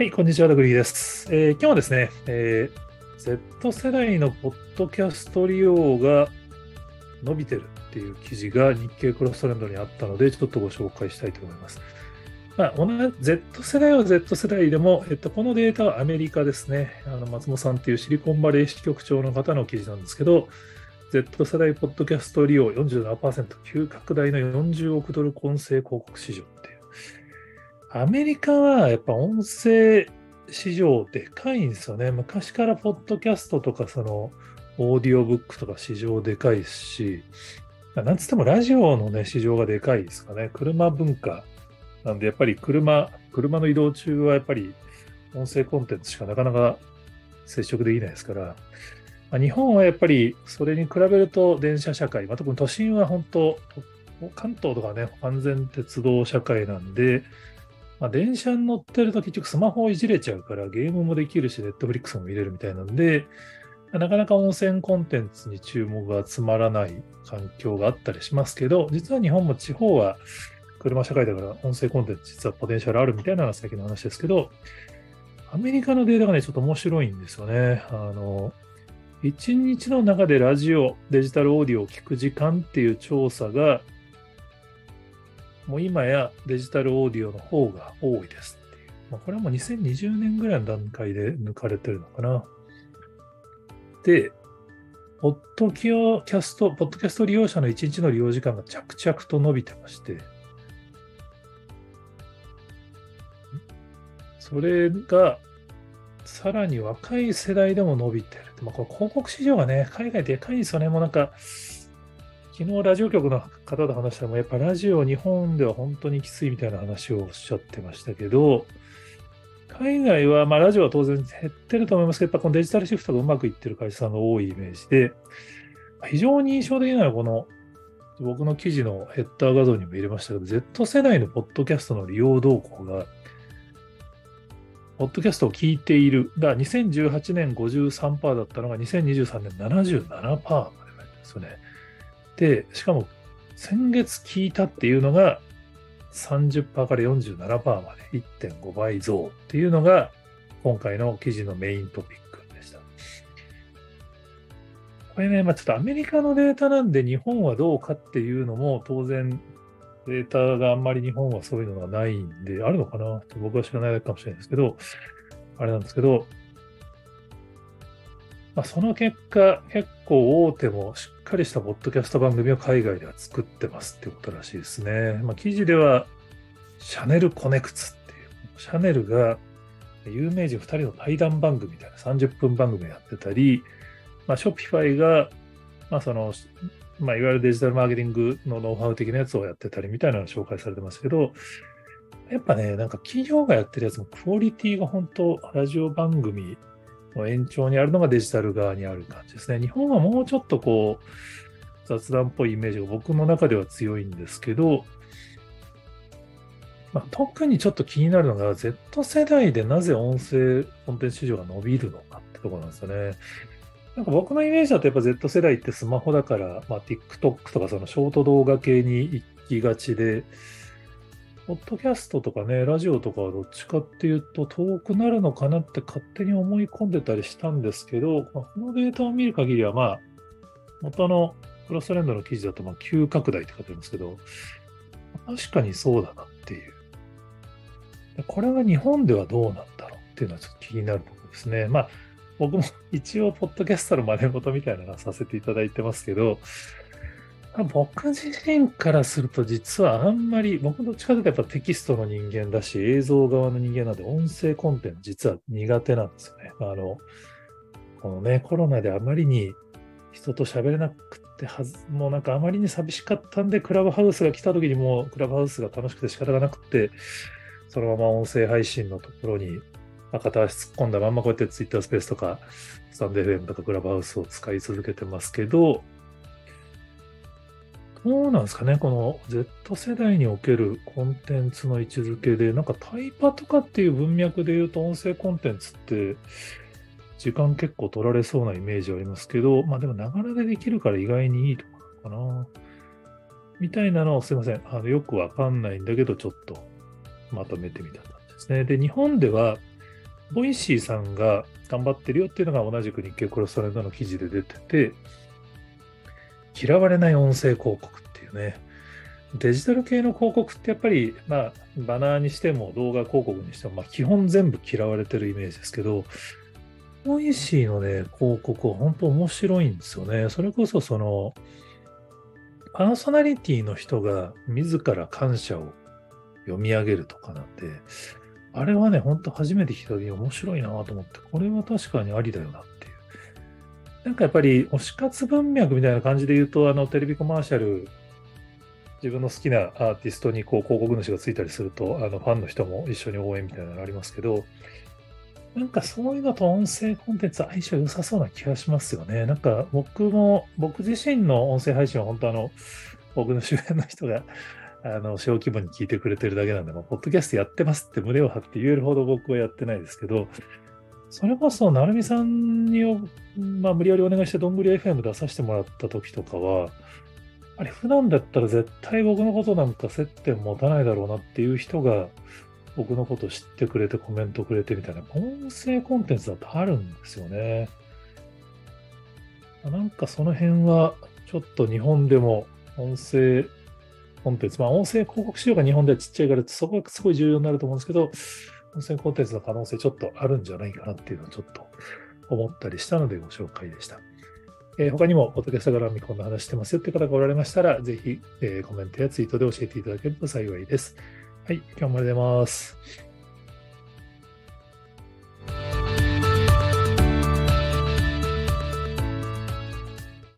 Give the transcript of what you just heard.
はい、こんにちは、ダグリーです。えー、今日はですね、えー、Z 世代のポッドキャスト利用が伸びてるっていう記事が日経クロストレンドにあったので、ちょっとご紹介したいと思います。まあ、同じ Z 世代は Z 世代でも、えっと、このデータはアメリカですね。あの松本さんっていうシリコンバレー支局長の方の記事なんですけど、Z 世代ポッドキャスト利用47%、急拡大の40億ドル音声広告市場。アメリカはやっぱ音声市場でかいんですよね。昔からポッドキャストとかそのオーディオブックとか市場でかいし、なんつってもラジオのね、市場がでかいですかね。車文化。なんでやっぱり車、車の移動中はやっぱり音声コンテンツしかなかなか接触できないですから、まあ、日本はやっぱりそれに比べると電車社会、まあ、特に都心は本当、関東とかね、完全鉄道社会なんで、まあ、電車に乗ってると結局スマホをいじれちゃうからゲームもできるし、ネットフリックスも見れるみたいなんで、なかなか温泉コンテンツに注目が集まらない環境があったりしますけど、実は日本も地方は車社会だから音声コンテンツ実はポテンシャルあるみたいなのが先の話ですけど、アメリカのデータがね、ちょっと面白いんですよね。あの、1日の中でラジオ、デジタルオーディオを聞く時間っていう調査がもう今やデジタルオーディオの方が多いですっていう。まあ、これはもう2020年ぐらいの段階で抜かれてるのかな。で、ポッドキャスト、ポッドキャスト利用者の1日の利用時間が着々と伸びてまして、それがさらに若い世代でも伸びてる。まあ、これ広告市場がね、海外でかいんですよね。もうなんか、昨日ラジオ局の方と話したらやっぱラジオ日本では本当にきついみたいな話をおっしゃってましたけど、海外は、まあ、ラジオは当然減ってると思いますけど、やっぱこのデジタルシフトがうまくいってる会社さんが多いイメージで、非常に印象的なのはこの僕の記事のヘッダー画像にも入れましたけど、Z 世代のポッドキャストの利用動向が、ポッドキャストを聞いているが2018年53%だったのが2023年77%までなりですよね。で、しかも先月聞いたっていうのが30%から47%まで1.5倍増っていうのが今回の記事のメイントピックでした。これね、まあ、ちょっとアメリカのデータなんで日本はどうかっていうのも当然データがあんまり日本はそういうのがないんで、あるのかな僕は知らないかもしれないですけど、あれなんですけど、まあ、その結果、結構大手もしっかりしたポッドキャスト番組を海外では作ってますってことらしいですね。まあ、記事では、シャネルコネクツっていう、シャネルが有名人2人の対談番組みたいな30分番組やってたり、まあ、ショピファイが、まあ、その、まあ、いわゆるデジタルマーケティングのノウハウ的なやつをやってたりみたいなのを紹介されてますけど、やっぱね、なんか企業がやってるやつもクオリティが本当、ラジオ番組の延長にあるのがデジタル側にある感じですね。日本はもうちょっとこう、雑談っぽいイメージが僕の中では強いんですけど、まあ、特にちょっと気になるのが、Z 世代でなぜ音声コンテンツ市場が伸びるのかってところなんですよね。なんか僕のイメージだとやっぱ Z 世代ってスマホだから、まあ、TikTok とかそのショート動画系に行きがちで、ポッドキャストとかね、ラジオとかはどっちかっていうと遠くなるのかなって勝手に思い込んでたりしたんですけど、このデータを見る限りは、まあ、元のクロストレンドの記事だと、まあ、急拡大って書いてあるんですけど、確かにそうだなっていう。これが日本ではどうなんだろうっていうのはちょっと気になるところですね。まあ、僕も一応、ポッドキャストの真似事みたいなのはさせていただいてますけど、僕自身からすると実はあんまり、僕どっちかというとやっぱテキストの人間だし、映像側の人間なんで音声コンテンツ実は苦手なんですよね。あの、このね、コロナであまりに人と喋れなくてはず、もうなんかあまりに寂しかったんで、クラブハウスが来た時にもうクラブハウスが楽しくて仕方がなくて、そのまま音声配信のところに片足突っ込んだまんまこうやって Twitter スペースとか、スタンド FM とかクラブハウスを使い続けてますけど、どうなんですかね、この Z 世代におけるコンテンツの位置づけで、なんかタイパとかっていう文脈で言うと音声コンテンツって時間結構取られそうなイメージありますけど、まあでもながらでできるから意外にいいとかな。みたいなのをすいません。あのよくわかんないんだけど、ちょっとまとめてみた感じですね。で、日本では Voicy さんが頑張ってるよっていうのが同じく日経クロストレンドの記事で出てて、嫌われない音声広告っていうね、デジタル系の広告ってやっぱり、まあ、バナーにしても動画広告にしても、まあ、基本全部嫌われてるイメージですけど、Voicy のね、広告は本当面白いんですよね。それこそその、パーソナリティの人が自ら感謝を読み上げるとかなんで、あれはね、本当初めて聞いた時に面白いなと思って、これは確かにありだよなっ。なんかやっぱり推し活文脈みたいな感じで言うと、あのテレビコマーシャル自分の好きなアーティストにこう広告主がついたりすると、あのファンの人も一緒に応援みたいなのありますけど、なんかそういうのと音声コンテンツ相性良さそうな気がしますよね。なんか僕も、僕自身の音声配信は本当あの、僕の周辺の人が、あの、小規模に聞いてくれてるだけなんで、まあ、ポッドキャストやってますって胸を張って言えるほど僕はやってないですけど、それこそ、成美さんに、まあ、無理やりお願いして、どんぐり FM 出させてもらった時とかは、あれ、普段だったら絶対僕のことなんか接点持たないだろうなっていう人が、僕のこと知ってくれてコメントくれてみたいな、音声コンテンツだとあるんですよね。なんかその辺は、ちょっと日本でも音声コンテンツ、まあ音声広告市場が日本ではちっちゃいから、そこがすごい重要になると思うんですけど、温泉コンテンツの可能性ちょっとあるんじゃないかなっていうのをちょっと思ったりしたのでご紹介でした。えー、他にも、ポッドキャスト絡みこんな話してますよって方がおられましたら、ぜひ、えー、コメントやツイートで教えていただけると幸いです。はい、今日もありがとうございます。